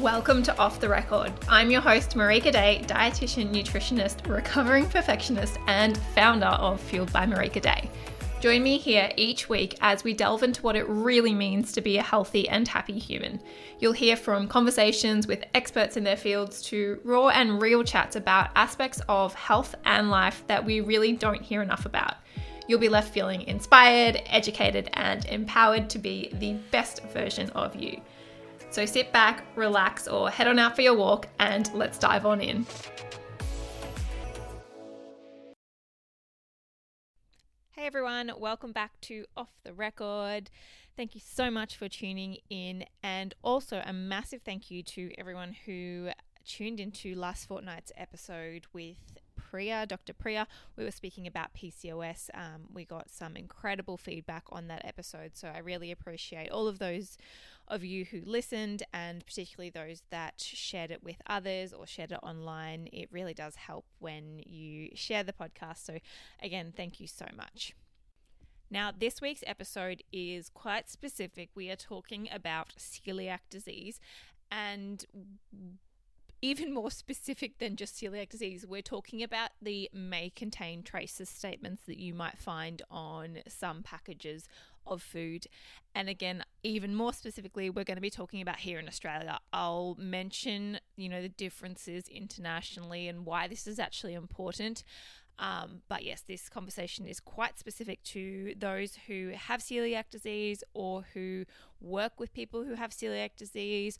Welcome to Off the Record. I'm your host, Marika Day, dietitian, nutritionist, recovering perfectionist, and founder of Fueled by Marika Day. Join me here each week as we delve into what it really means to be a healthy and happy human. You'll hear from conversations with experts in their fields to raw and real chats about aspects of health and life that we really don't hear enough about. You'll be left feeling inspired, educated, and empowered to be the best version of you. So sit back, relax, or head on out for your walk, and let's dive on in. Hey everyone, welcome back to Off the Record. Thank you so much for tuning in, and also a massive thank you to everyone who tuned into last fortnight's episode with Priya, Dr. Priya. We were speaking about PCOS. Um, we got some incredible feedback on that episode, so I really appreciate all of those of you who listened and particularly those that shared it with others or shared it online. It really does help when you share the podcast. So, again, thank you so much. Now, this week's episode is quite specific. We are talking about celiac disease and even more specific than just celiac disease, we're talking about the may contain traces statements that you might find on some packages of food. And again, even more specifically, we're going to be talking about here in Australia. I'll mention, you know, the differences internationally and why this is actually important. Um, but yes, this conversation is quite specific to those who have celiac disease or who work with people who have celiac disease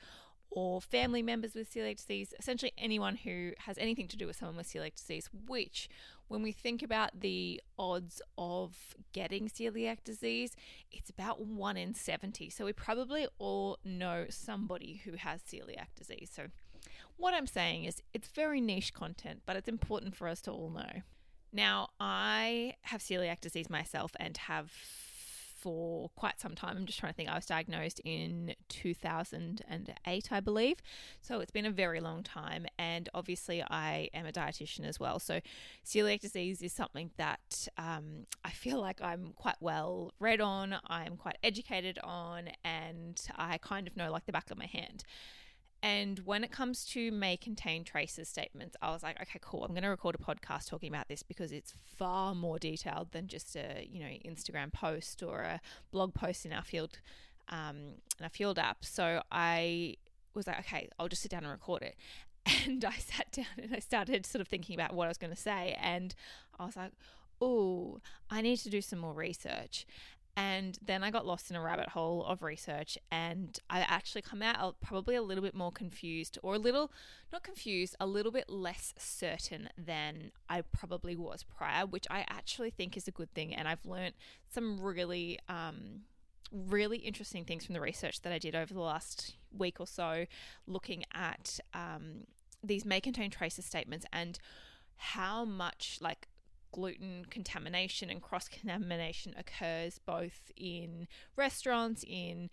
or family members with celiac disease, essentially anyone who has anything to do with someone with celiac disease, which, when we think about the odds of getting celiac disease, it's about 1 in 70. So we probably all know somebody who has celiac disease. So what I'm saying is it's very niche content, but it's important for us to all know. Now, I have celiac disease myself and have for quite some time. I'm just trying to think. I was diagnosed in 2008, I believe. So it's been a very long time. And obviously, I am a dietitian as well. So celiac disease is something that um, I feel like I'm quite well read on, I'm quite educated on, and I kind of know like the back of my hand. And when it comes to may contain traces statements, I was like, okay, cool. I'm going to record a podcast talking about this because it's far more detailed than just a you know Instagram post or a blog post in our field, um, in our field app. So I was like, okay, I'll just sit down and record it. And I sat down and I started sort of thinking about what I was going to say, and I was like, oh, I need to do some more research. And then I got lost in a rabbit hole of research, and I actually come out probably a little bit more confused, or a little, not confused, a little bit less certain than I probably was prior, which I actually think is a good thing. And I've learned some really, um, really interesting things from the research that I did over the last week or so, looking at um, these may contain traces statements and how much like gluten contamination and cross contamination occurs both in restaurants, in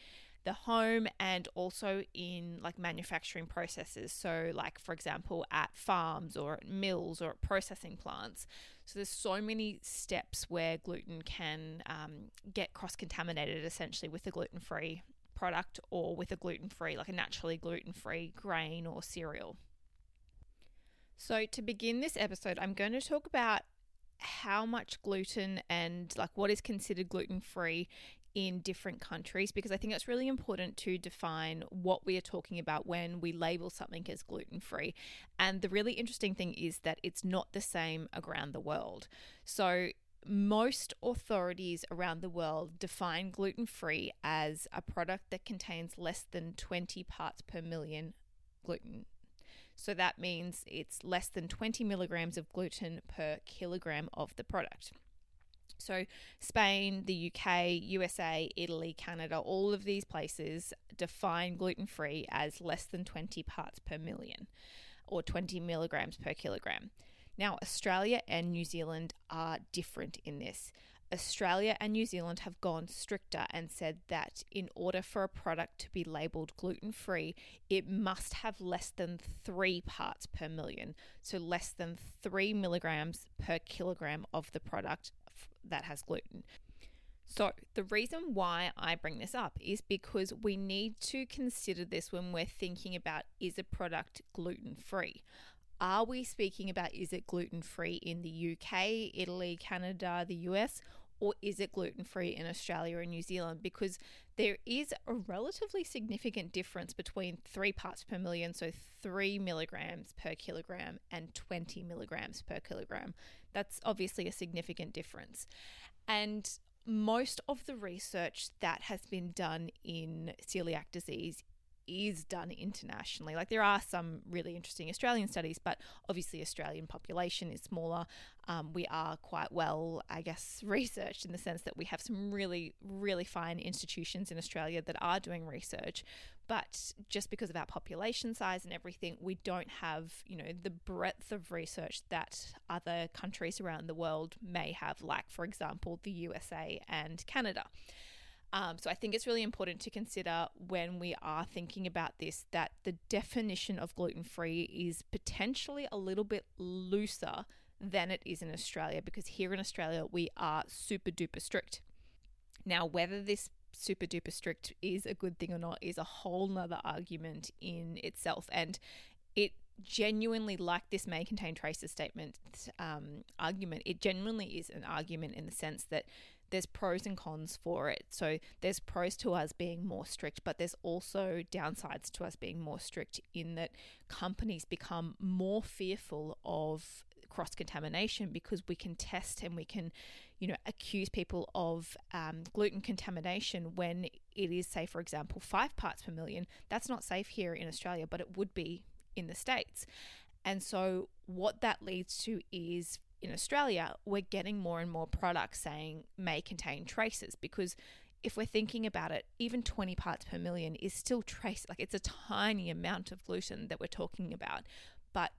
the home, and also in like manufacturing processes. So, like for example, at farms or at mills or at processing plants. So, there's so many steps where gluten can um, get cross contaminated essentially with a gluten free product or with a gluten free, like a naturally gluten free grain or cereal. So, to begin this episode, I'm going to talk about how much gluten and like what is considered gluten free in different countries because I think it's really important to define what we are talking about when we label something as gluten free. And the really interesting thing is that it's not the same around the world. So, most authorities around the world define gluten free as a product that contains less than 20 parts per million gluten so that means it's less than 20 milligrams of gluten per kilogram of the product. So, Spain, the UK, USA, Italy, Canada, all of these places define gluten free as less than 20 parts per million or 20 milligrams per kilogram. Now, Australia and New Zealand are different in this. Australia and New Zealand have gone stricter and said that in order for a product to be labelled gluten free, it must have less than three parts per million. So, less than three milligrams per kilogram of the product that has gluten. So, the reason why I bring this up is because we need to consider this when we're thinking about is a product gluten free? Are we speaking about is it gluten free in the UK, Italy, Canada, the US, or is it gluten free in Australia and New Zealand? Because there is a relatively significant difference between three parts per million, so three milligrams per kilogram, and 20 milligrams per kilogram. That's obviously a significant difference. And most of the research that has been done in celiac disease is done internationally. Like there are some really interesting Australian studies, but obviously Australian population is smaller. Um, we are quite well, I guess, researched in the sense that we have some really, really fine institutions in Australia that are doing research. But just because of our population size and everything, we don't have, you know, the breadth of research that other countries around the world may have, like, for example, the USA and Canada. Um, so I think it's really important to consider when we are thinking about this that the definition of gluten free is potentially a little bit looser than it is in Australia because here in Australia we are super duper strict. Now, whether this super duper strict is a good thing or not is a whole nother argument in itself. And it genuinely, like this may contain traces statement um, argument, it genuinely is an argument in the sense that there's pros and cons for it. So there's pros to us being more strict, but there's also downsides to us being more strict in that companies become more fearful of cross contamination because we can test and we can, you know, accuse people of um, gluten contamination when it is, say, for example, five parts per million. That's not safe here in Australia, but it would be in the States. And so, what that leads to is in Australia, we're getting more and more products saying may contain traces because if we're thinking about it, even 20 parts per million is still trace like it's a tiny amount of gluten that we're talking about. But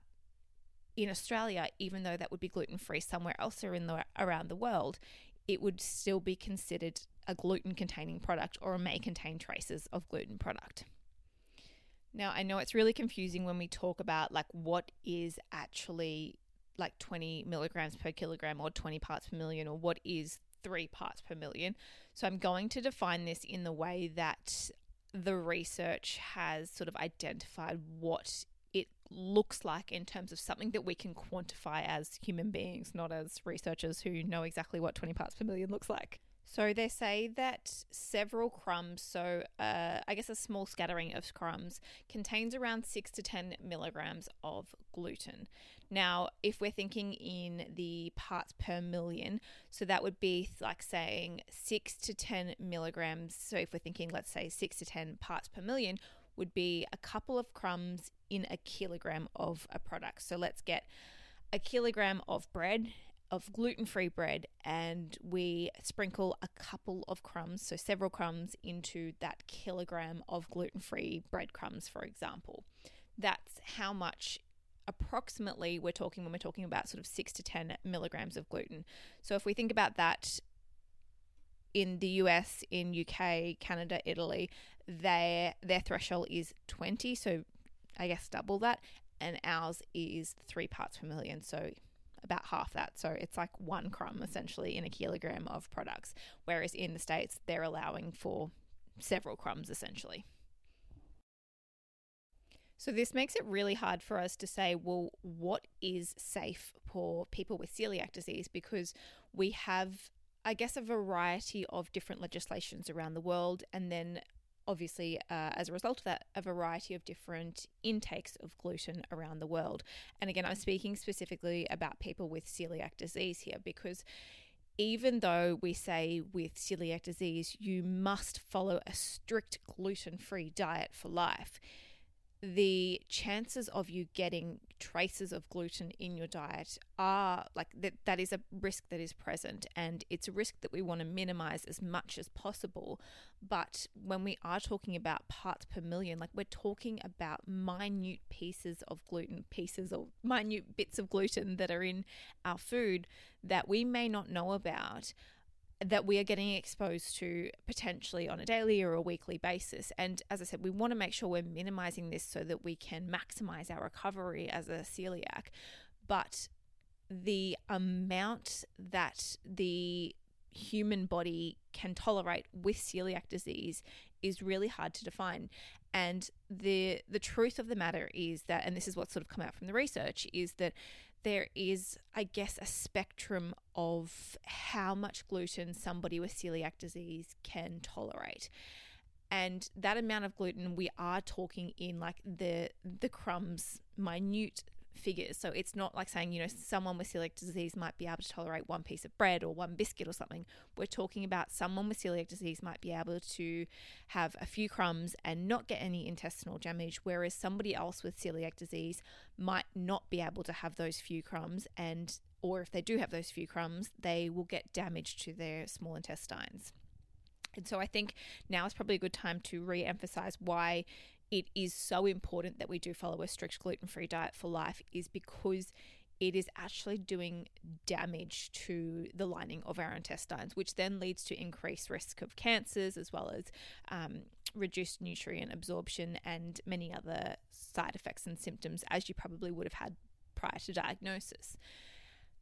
in Australia, even though that would be gluten free somewhere else or in the, around the world, it would still be considered a gluten containing product or may contain traces of gluten product. Now, I know it's really confusing when we talk about like what is actually like 20 milligrams per kilogram or 20 parts per million or what is three parts per million. So I'm going to define this in the way that the research has sort of identified what it looks like in terms of something that we can quantify as human beings, not as researchers who know exactly what 20 parts per million looks like. So they say that several crumbs, so uh, I guess a small scattering of crumbs, contains around 6 to 10 milligrams of gluten. Now, if we're thinking in the parts per million, so that would be like saying 6 to 10 milligrams. So if we're thinking, let's say, 6 to 10 parts per million, would be a couple of crumbs in a kilogram of a product. So let's get a kilogram of bread of gluten free bread and we sprinkle a couple of crumbs, so several crumbs, into that kilogram of gluten free breadcrumbs, for example. That's how much approximately we're talking when we're talking about sort of six to 10 milligrams of gluten. So if we think about that in the US, in UK, Canada, Italy, their their threshold is 20, so I guess double that, and ours is three parts per million. So about half that. So it's like one crumb essentially in a kilogram of products. Whereas in the States, they're allowing for several crumbs essentially. So this makes it really hard for us to say, well, what is safe for people with celiac disease? Because we have, I guess, a variety of different legislations around the world, and then obviously, uh, as a result of that, a variety of different intakes of gluten around the world. And again, I'm speaking specifically about people with celiac disease here because even though we say with celiac disease, you must follow a strict gluten free diet for life the chances of you getting traces of gluten in your diet are like that that is a risk that is present and it's a risk that we want to minimize as much as possible. But when we are talking about parts per million like we're talking about minute pieces of gluten pieces or minute bits of gluten that are in our food that we may not know about that we are getting exposed to potentially on a daily or a weekly basis. And as I said, we want to make sure we're minimizing this so that we can maximize our recovery as a celiac. But the amount that the human body can tolerate with celiac disease is really hard to define. And the the truth of the matter is that, and this is what's sort of come out from the research, is that there is, I guess, a spectrum of how much gluten somebody with celiac disease can tolerate. And that amount of gluten, we are talking in like the the crumbs, minute figures. So it's not like saying, you know, someone with celiac disease might be able to tolerate one piece of bread or one biscuit or something. We're talking about someone with celiac disease might be able to have a few crumbs and not get any intestinal damage, whereas somebody else with celiac disease might not be able to have those few crumbs and or if they do have those few crumbs, they will get damage to their small intestines. And so I think now is probably a good time to re emphasize why it is so important that we do follow a strict gluten free diet for life is because it is actually doing damage to the lining of our intestines, which then leads to increased risk of cancers as well as um, reduced nutrient absorption and many other side effects and symptoms, as you probably would have had prior to diagnosis.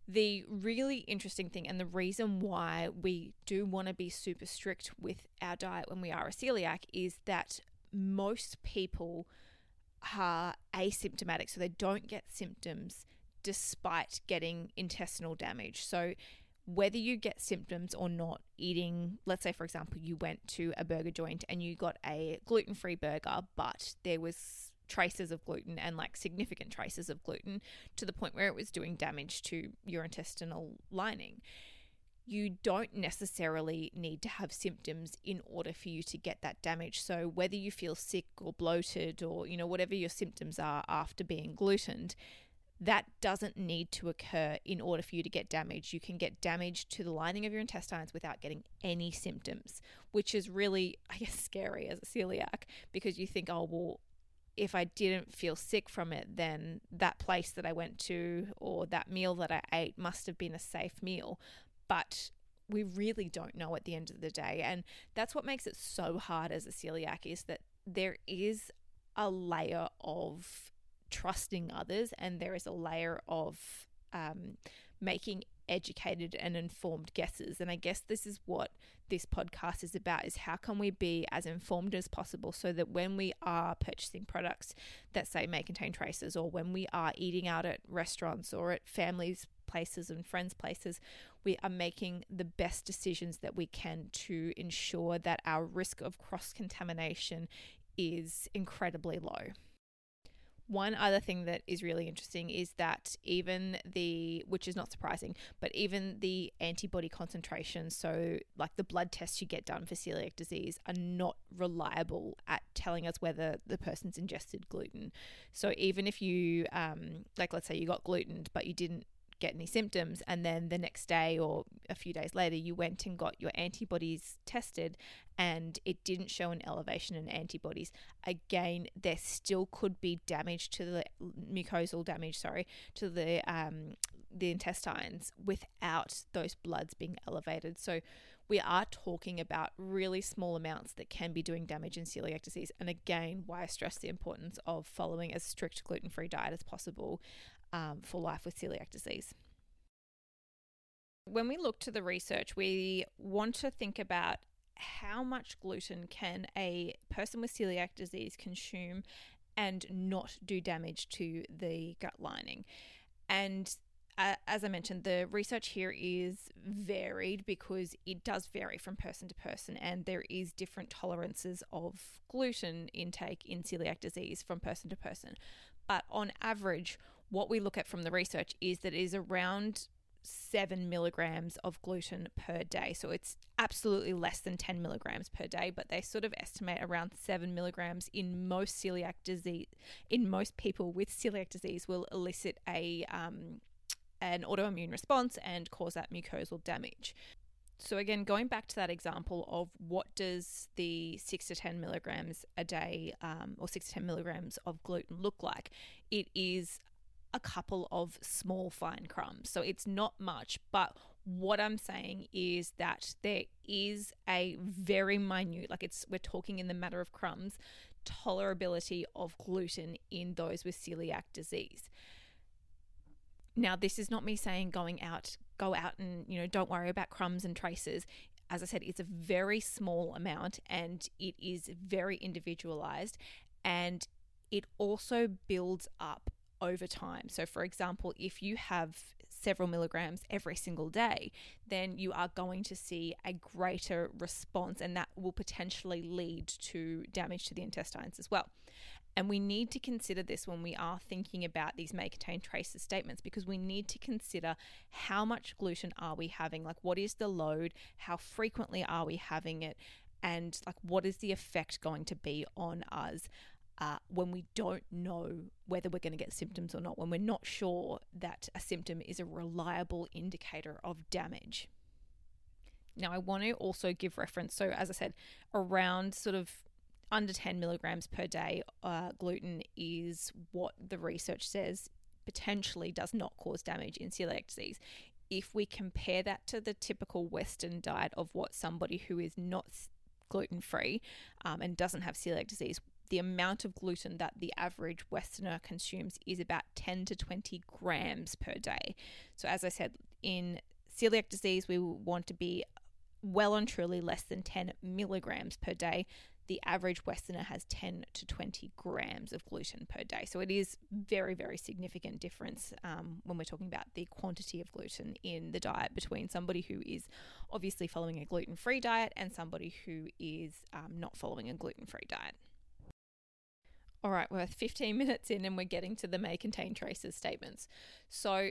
The really interesting thing, and the reason why we do want to be super strict with our diet when we are a celiac, is that most people are asymptomatic, so they don't get symptoms despite getting intestinal damage. So, whether you get symptoms or not eating, let's say, for example, you went to a burger joint and you got a gluten free burger, but there was traces of gluten and like significant traces of gluten to the point where it was doing damage to your intestinal lining you don't necessarily need to have symptoms in order for you to get that damage. So whether you feel sick or bloated or you know whatever your symptoms are after being glutened, that doesn't need to occur in order for you to get damage. You can get damage to the lining of your intestines without getting any symptoms, which is really, I guess, scary as a celiac because you think, oh, well, if I didn't feel sick from it, then that place that I went to or that meal that I ate must have been a safe meal but we really don't know at the end of the day. And that's what makes it so hard as a celiac is that there is a layer of trusting others and there is a layer of um, making educated and informed guesses and i guess this is what this podcast is about is how can we be as informed as possible so that when we are purchasing products that say may contain traces or when we are eating out at restaurants or at families places and friends places we are making the best decisions that we can to ensure that our risk of cross contamination is incredibly low. One other thing that is really interesting is that even the, which is not surprising, but even the antibody concentrations, so like the blood tests you get done for celiac disease, are not reliable at telling us whether the person's ingested gluten. So even if you, um, like let's say you got glutened, but you didn't get any symptoms and then the next day or a few days later you went and got your antibodies tested and it didn't show an elevation in antibodies. Again there still could be damage to the mucosal damage sorry to the um, the intestines without those bloods being elevated. So we are talking about really small amounts that can be doing damage in celiac disease. And again, why I stress the importance of following as strict gluten free diet as possible um, for life with celiac disease. When we look to the research, we want to think about how much gluten can a person with celiac disease consume and not do damage to the gut lining. And uh, as I mentioned, the research here is varied because it does vary from person to person, and there is different tolerances of gluten intake in celiac disease from person to person. But on average, what we look at from the research is that it is around seven milligrams of gluten per day. So it's absolutely less than 10 milligrams per day, but they sort of estimate around seven milligrams in most celiac disease, in most people with celiac disease, will elicit a um, an autoimmune response and cause that mucosal damage. So again, going back to that example of what does the six to ten milligrams a day, um, or six to ten milligrams of gluten look like? It is a couple of small fine crumbs. So it's not much, but what I'm saying is that there is a very minute, like it's, we're talking in the matter of crumbs, tolerability of gluten in those with celiac disease. Now, this is not me saying going out go out and, you know, don't worry about crumbs and traces. As I said, it's a very small amount and it is very individualized and it also builds up over time. So, for example, if you have several milligrams every single day, then you are going to see a greater response, and that will potentially lead to damage to the intestines as well. And we need to consider this when we are thinking about these may contain traces statements because we need to consider how much gluten are we having? Like, what is the load? How frequently are we having it? And, like, what is the effect going to be on us? Uh, when we don't know whether we're going to get symptoms or not, when we're not sure that a symptom is a reliable indicator of damage. Now, I want to also give reference. So, as I said, around sort of under 10 milligrams per day, uh, gluten is what the research says potentially does not cause damage in celiac disease. If we compare that to the typical Western diet of what somebody who is not gluten free um, and doesn't have celiac disease the amount of gluten that the average Westerner consumes is about 10 to 20 grams per day. So, as I said, in celiac disease, we want to be well and truly less than 10 milligrams per day. The average Westerner has 10 to 20 grams of gluten per day. So it is very, very significant difference um, when we're talking about the quantity of gluten in the diet between somebody who is obviously following a gluten free diet and somebody who is um, not following a gluten free diet. All right, we're 15 minutes in and we're getting to the may contain traces statements. So,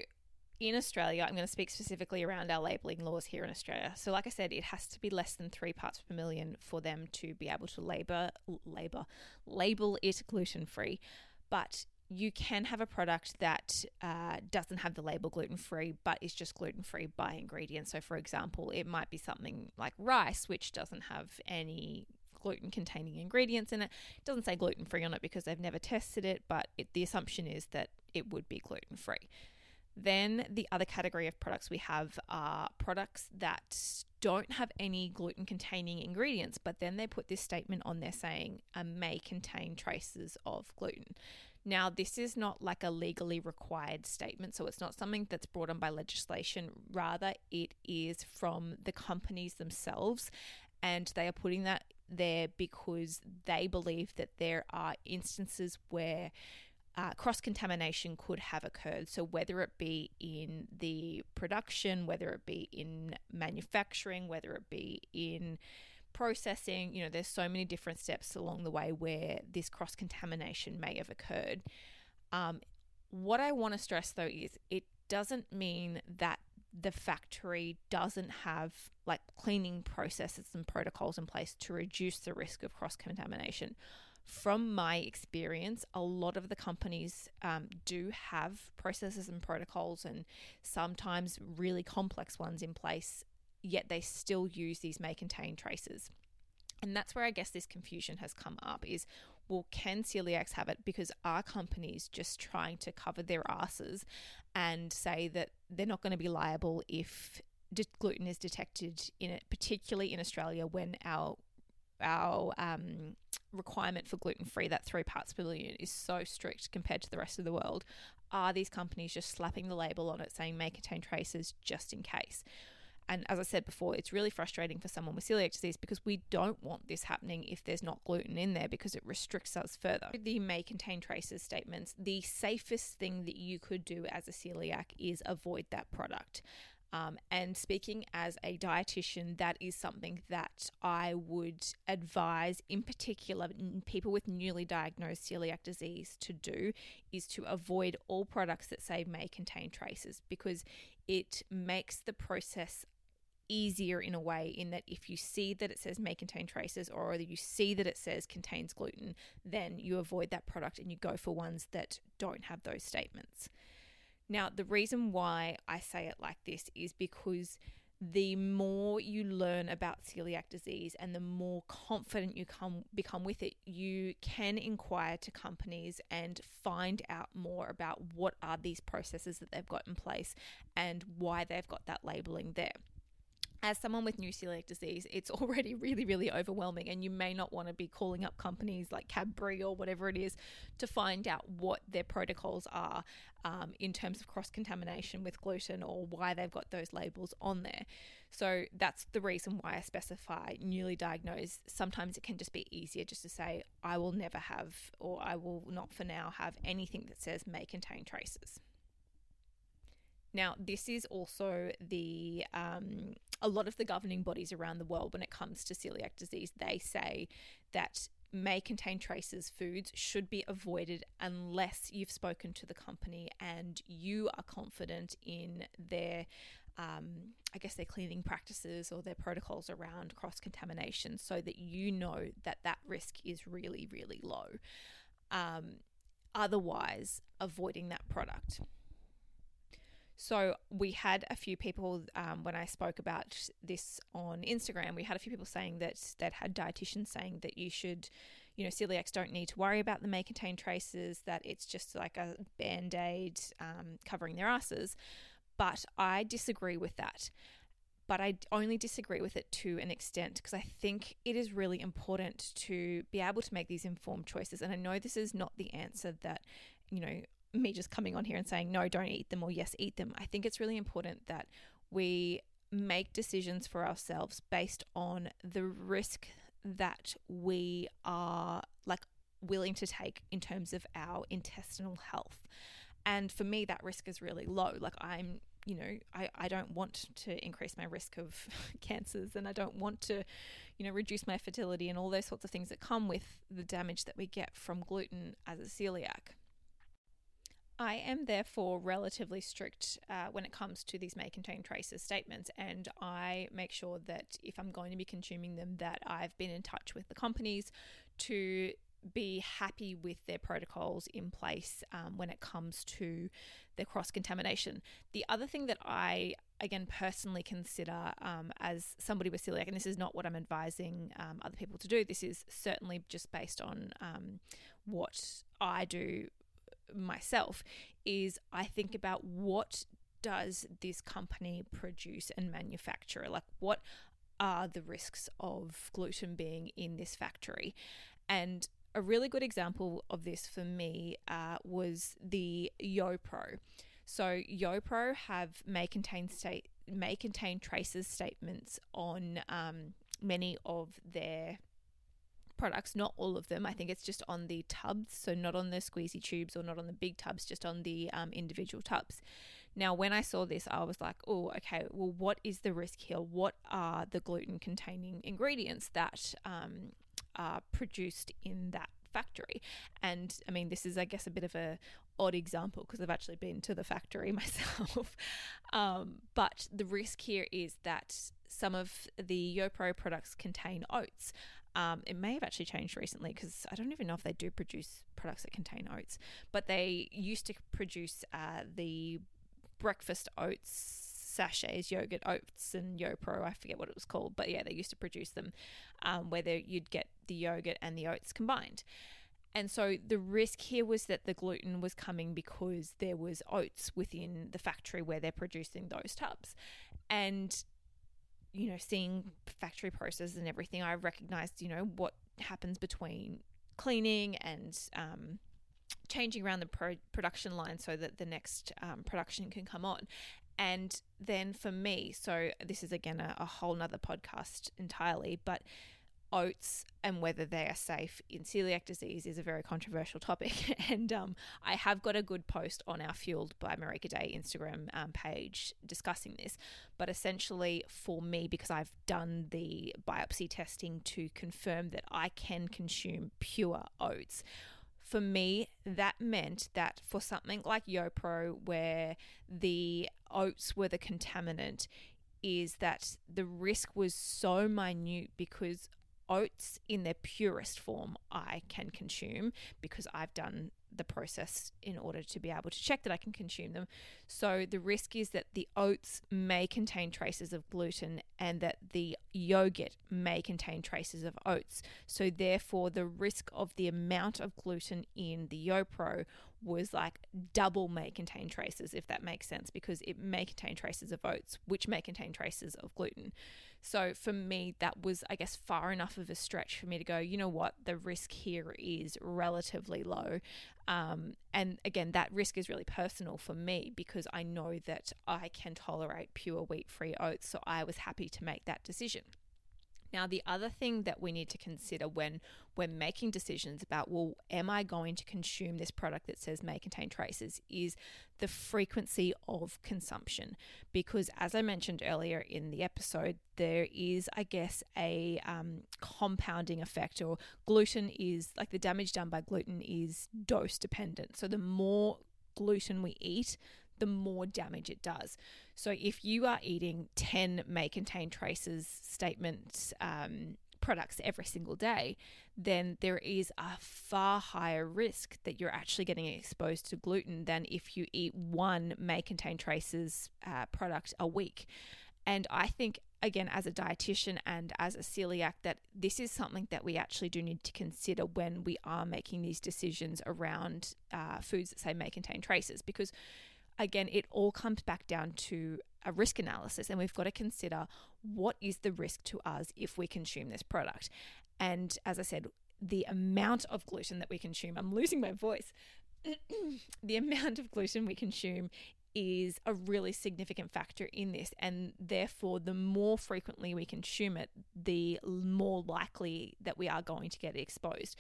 in Australia, I'm going to speak specifically around our labelling laws here in Australia. So, like I said, it has to be less than three parts per million for them to be able to labor, labor, label it gluten free. But you can have a product that uh, doesn't have the label gluten free, but is just gluten free by ingredient. So, for example, it might be something like rice, which doesn't have any gluten containing ingredients in it. It doesn't say gluten free on it because they've never tested it, but it, the assumption is that it would be gluten free. Then the other category of products we have are products that don't have any gluten containing ingredients, but then they put this statement on there saying may contain traces of gluten. Now, this is not like a legally required statement, so it's not something that's brought on by legislation. Rather, it is from the companies themselves, and they are putting that there because they believe that there are instances where uh, cross contamination could have occurred. So, whether it be in the production, whether it be in manufacturing, whether it be in processing, you know, there's so many different steps along the way where this cross contamination may have occurred. Um, what I want to stress though is it doesn't mean that the factory doesn't have like cleaning processes and protocols in place to reduce the risk of cross contamination. From my experience, a lot of the companies um, do have processes and protocols, and sometimes really complex ones in place, yet they still use these may contain traces. And that's where I guess this confusion has come up is well, can celiacs have it? Because our companies just trying to cover their asses and say that they're not going to be liable if gluten is detected in it, particularly in Australia when our our um, requirement for gluten free, that three parts per million, is so strict compared to the rest of the world. Are these companies just slapping the label on it saying may contain traces just in case? And as I said before, it's really frustrating for someone with celiac disease because we don't want this happening if there's not gluten in there because it restricts us further. The may contain traces statements, the safest thing that you could do as a celiac is avoid that product. Um, and speaking as a dietitian, that is something that I would advise, in particular, people with newly diagnosed celiac disease to do is to avoid all products that say may contain traces because it makes the process easier in a way in that if you see that it says may contain traces or you see that it says contains gluten, then you avoid that product and you go for ones that don't have those statements. Now, the reason why I say it like this is because the more you learn about celiac disease and the more confident you come become with it, you can inquire to companies and find out more about what are these processes that they've got in place and why they've got that labeling there. As someone with new celiac disease, it's already really, really overwhelming, and you may not want to be calling up companies like Cadbury or whatever it is to find out what their protocols are um, in terms of cross contamination with gluten or why they've got those labels on there. So that's the reason why I specify newly diagnosed. Sometimes it can just be easier just to say, I will never have, or I will not for now have anything that says may contain traces. Now, this is also the um, a lot of the governing bodies around the world when it comes to celiac disease. They say that may contain traces foods should be avoided unless you've spoken to the company and you are confident in their um, I guess their cleaning practices or their protocols around cross contamination so that you know that that risk is really, really low. Um, otherwise, avoiding that product. So we had a few people um, when I spoke about this on Instagram. We had a few people saying that that had dietitians saying that you should, you know, celiacs don't need to worry about the may contain traces. That it's just like a band aid um, covering their asses. But I disagree with that. But I only disagree with it to an extent because I think it is really important to be able to make these informed choices. And I know this is not the answer that, you know, me just coming on here and saying, no, don't eat them or yes, eat them. I think it's really important that we make decisions for ourselves based on the risk that we are like willing to take in terms of our intestinal health. And for me, that risk is really low. Like, I'm, you know, I, I don't want to increase my risk of cancers and I don't want to, you know, reduce my fertility and all those sorts of things that come with the damage that we get from gluten as a celiac. I am therefore relatively strict uh, when it comes to these may contain traces statements, and I make sure that if I'm going to be consuming them, that I've been in touch with the companies to be happy with their protocols in place um, when it comes to the cross contamination. The other thing that I again personally consider um, as somebody with celiac, and this is not what I'm advising um, other people to do. This is certainly just based on um, what I do myself is I think about what does this company produce and manufacture? Like, what are the risks of gluten being in this factory? And a really good example of this for me uh, was the YoPro. So YoPro have may contain state may contain traces statements on um, many of their products, not all of them. I think it's just on the tubs, so not on the squeezy tubes or not on the big tubs, just on the um, individual tubs. Now, when I saw this, I was like, oh, okay, well, what is the risk here? What are the gluten containing ingredients that um, are produced in that factory? And I mean, this is, I guess, a bit of a odd example because I've actually been to the factory myself. um, but the risk here is that some of the YoPro products contain oats. Um, it may have actually changed recently because I don't even know if they do produce products that contain oats, but they used to produce uh, the breakfast oats sachets, yogurt oats, and YoPro. I forget what it was called, but yeah, they used to produce them um, where you'd get the yogurt and the oats combined. And so the risk here was that the gluten was coming because there was oats within the factory where they're producing those tubs. And you know, seeing factory processes and everything, I recognized, you know, what happens between cleaning and um, changing around the pro- production line so that the next um, production can come on. And then for me, so this is again a, a whole nother podcast entirely, but oats and whether they are safe in celiac disease is a very controversial topic. and um, I have got a good post on our Fueled by Marika Day Instagram um, page discussing this. But essentially, for me, because I've done the biopsy testing to confirm that I can consume pure oats. For me, that meant that for something like YoPro, where the oats were the contaminant, is that the risk was so minute because oats in their purest form I can consume because I've done the process in order to be able to check that I can consume them. So the risk is that the oats may contain traces of gluten and that the yogurt may contain traces of oats. So therefore the risk of the amount of gluten in the YoPro was like double may contain traces, if that makes sense, because it may contain traces of oats, which may contain traces of gluten. So for me, that was, I guess, far enough of a stretch for me to go, you know what, the risk here is relatively low. Um, and again, that risk is really personal for me because I know that I can tolerate pure wheat free oats. So I was happy to make that decision. Now, the other thing that we need to consider when we're making decisions about, well, am I going to consume this product that says may contain traces, is the frequency of consumption. Because as I mentioned earlier in the episode, there is, I guess, a um, compounding effect, or gluten is like the damage done by gluten is dose dependent. So the more gluten we eat, the more damage it does. So if you are eating 10 may contain traces statement um, products every single day, then there is a far higher risk that you're actually getting exposed to gluten than if you eat one may contain traces uh, product a week. And I think, again, as a dietitian and as a celiac, that this is something that we actually do need to consider when we are making these decisions around uh, foods that say may contain traces because again, it all comes back down to a risk analysis, and we've got to consider what is the risk to us if we consume this product. And as I said, the amount of gluten that we consume, I'm losing my voice. the amount of gluten we consume is a really significant factor in this, and therefore, the more frequently we consume it, the more likely that we are going to get exposed.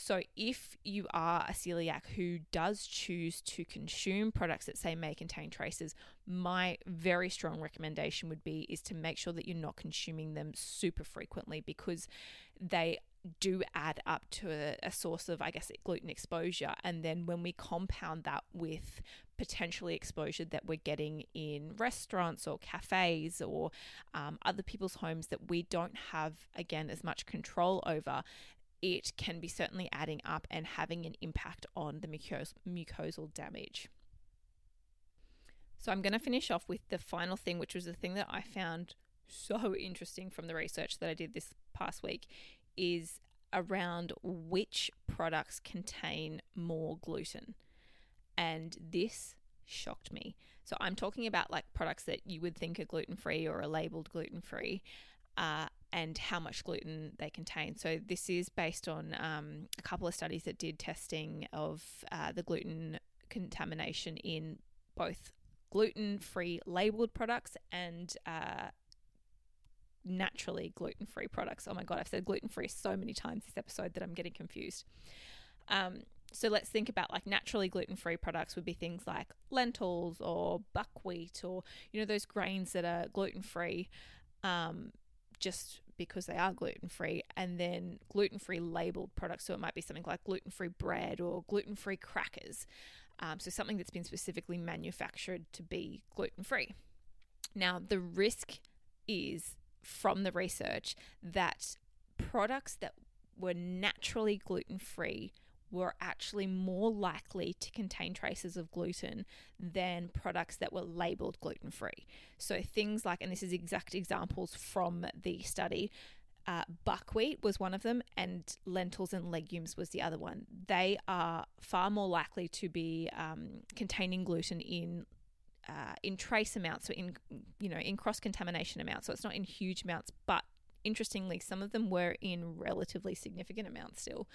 So, if you are a celiac who does choose to consume products that say may contain traces, my very strong recommendation would be is to make sure that you're not consuming them super frequently because they do add up to a, source of, I guess, gluten exposure. And then when we compound that with potentially exposure that we're getting in restaurants or cafes or um, other people's homes that we don't have, again, as much control over, it can be certainly adding up and having an impact on the mucos- mucosal damage. So, I'm going to finish off with the final thing, which was the thing that I found so interesting from the research that I did this past week, is around which products contain more gluten. And this shocked me. So, I'm talking about like products that you would think are gluten free or are labeled gluten free. Uh, and how much gluten they contain. So, this is based on um, a couple of studies that did testing of uh, the gluten contamination in both gluten free labeled products and uh, naturally gluten free products. Oh my God, I've said gluten free so many times this episode that I'm getting confused. Um, so let's think about like naturally gluten free products would be things like lentils or buckwheat or, you know, those grains that are gluten free. Um, just because they are gluten free, and then gluten free labeled products. So it might be something like gluten free bread or gluten free crackers. Um, so something that's been specifically manufactured to be gluten free. Now, the risk is from the research that products that were naturally gluten free were actually more likely to contain traces of gluten than products that were labeled gluten free. So, things like, and this is exact examples from the study. Uh, buckwheat was one of them, and lentils and legumes was the other one. They are far more likely to be um, containing gluten in uh, in trace amounts, so in you know in cross contamination amounts. So it's not in huge amounts, but interestingly, some of them were in relatively significant amounts still.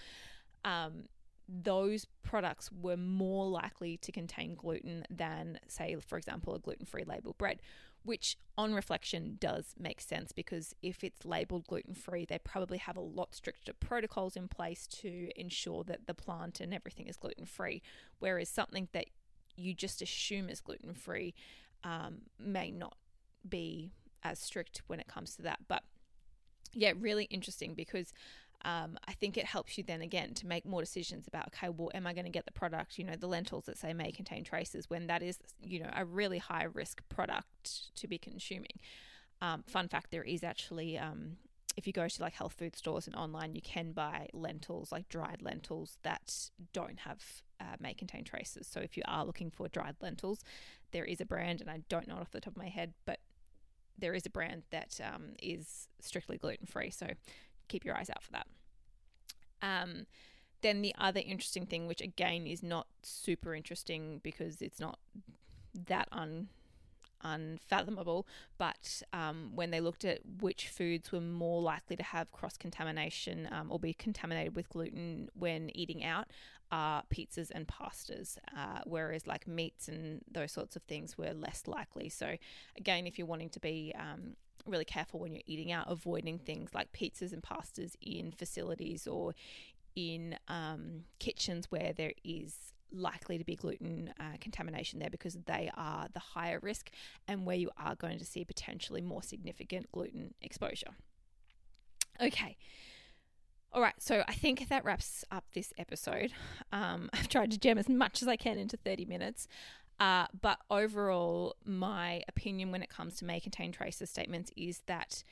Um, those products were more likely to contain gluten than, say, for example, a gluten free labeled bread, which on reflection does make sense because if it's labeled gluten free, they probably have a lot stricter protocols in place to ensure that the plant and everything is gluten free. Whereas something that you just assume is gluten free um, may not be as strict when it comes to that. But yeah, really interesting because um, I think it helps you then again to make more decisions about okay, well, am I going to get the product? You know, the lentils that say may contain traces when that is you know a really high risk product to be consuming. Um, fun fact: there is actually um, if you go to like health food stores and online, you can buy lentils, like dried lentils that don't have uh, may contain traces. So if you are looking for dried lentils, there is a brand, and I don't know off the top of my head, but there is a brand that um, is strictly gluten free. So keep your eyes out for that. Um, then the other interesting thing, which again is not super interesting because it's not that un unfathomable, but um, when they looked at which foods were more likely to have cross contamination um, or be contaminated with gluten when eating out, are pizzas and pastas, uh, whereas like meats and those sorts of things were less likely. So, again, if you're wanting to be um, really careful when you're eating out, avoiding things like pizzas and pastas in facilities or in um, kitchens where there is likely to be gluten uh, contamination there because they are the higher risk and where you are going to see potentially more significant gluten exposure. Okay. All right, so I think that wraps up this episode. Um, I've tried to jam as much as I can into 30 minutes. Uh, but overall, my opinion when it comes to may contain traces statements is that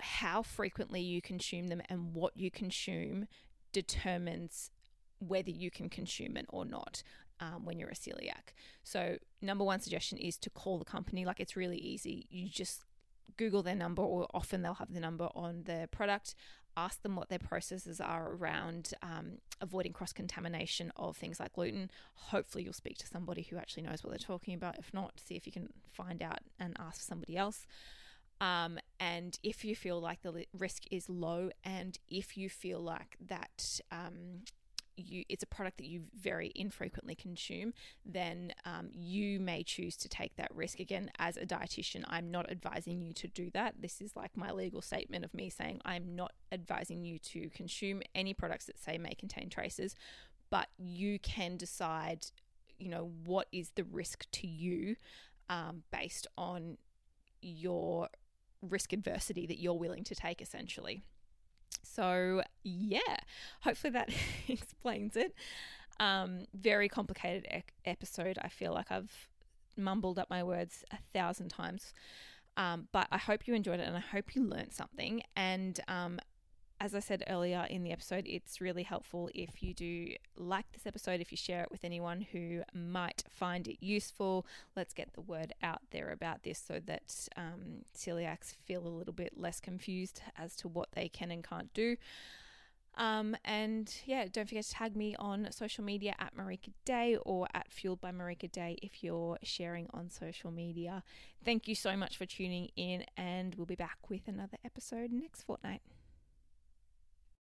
how frequently you consume them and what you consume determines whether you can consume it or not um, when you're a celiac. So, number one suggestion is to call the company. Like, it's really easy. You just Google their number, or often they'll have the number on their product. Ask them what their processes are around um, avoiding cross contamination of things like gluten. Hopefully, you'll speak to somebody who actually knows what they're talking about. If not, see if you can find out and ask somebody else. Um, and if you feel like the risk is low, and if you feel like that um, you it's a product that you very infrequently consume, then um, you may choose to take that risk. Again, as a dietitian, I'm not advising you to do that. This is like my legal statement of me saying I'm not advising you to consume any products that say may contain traces, but you can decide, you know, what is the risk to you um, based on your risk adversity that you're willing to take, essentially. So, yeah, hopefully that explains it. Um, very complicated e- episode. I feel like I've mumbled up my words a thousand times. Um, but I hope you enjoyed it and I hope you learned something. And um, as I said earlier in the episode, it's really helpful if you do like this episode, if you share it with anyone who might find it useful. Let's get the word out there about this so that um, celiacs feel a little bit less confused as to what they can and can't do. Um, and yeah, don't forget to tag me on social media at Marika Day or at Fueled by Marika Day if you're sharing on social media. Thank you so much for tuning in, and we'll be back with another episode next fortnight.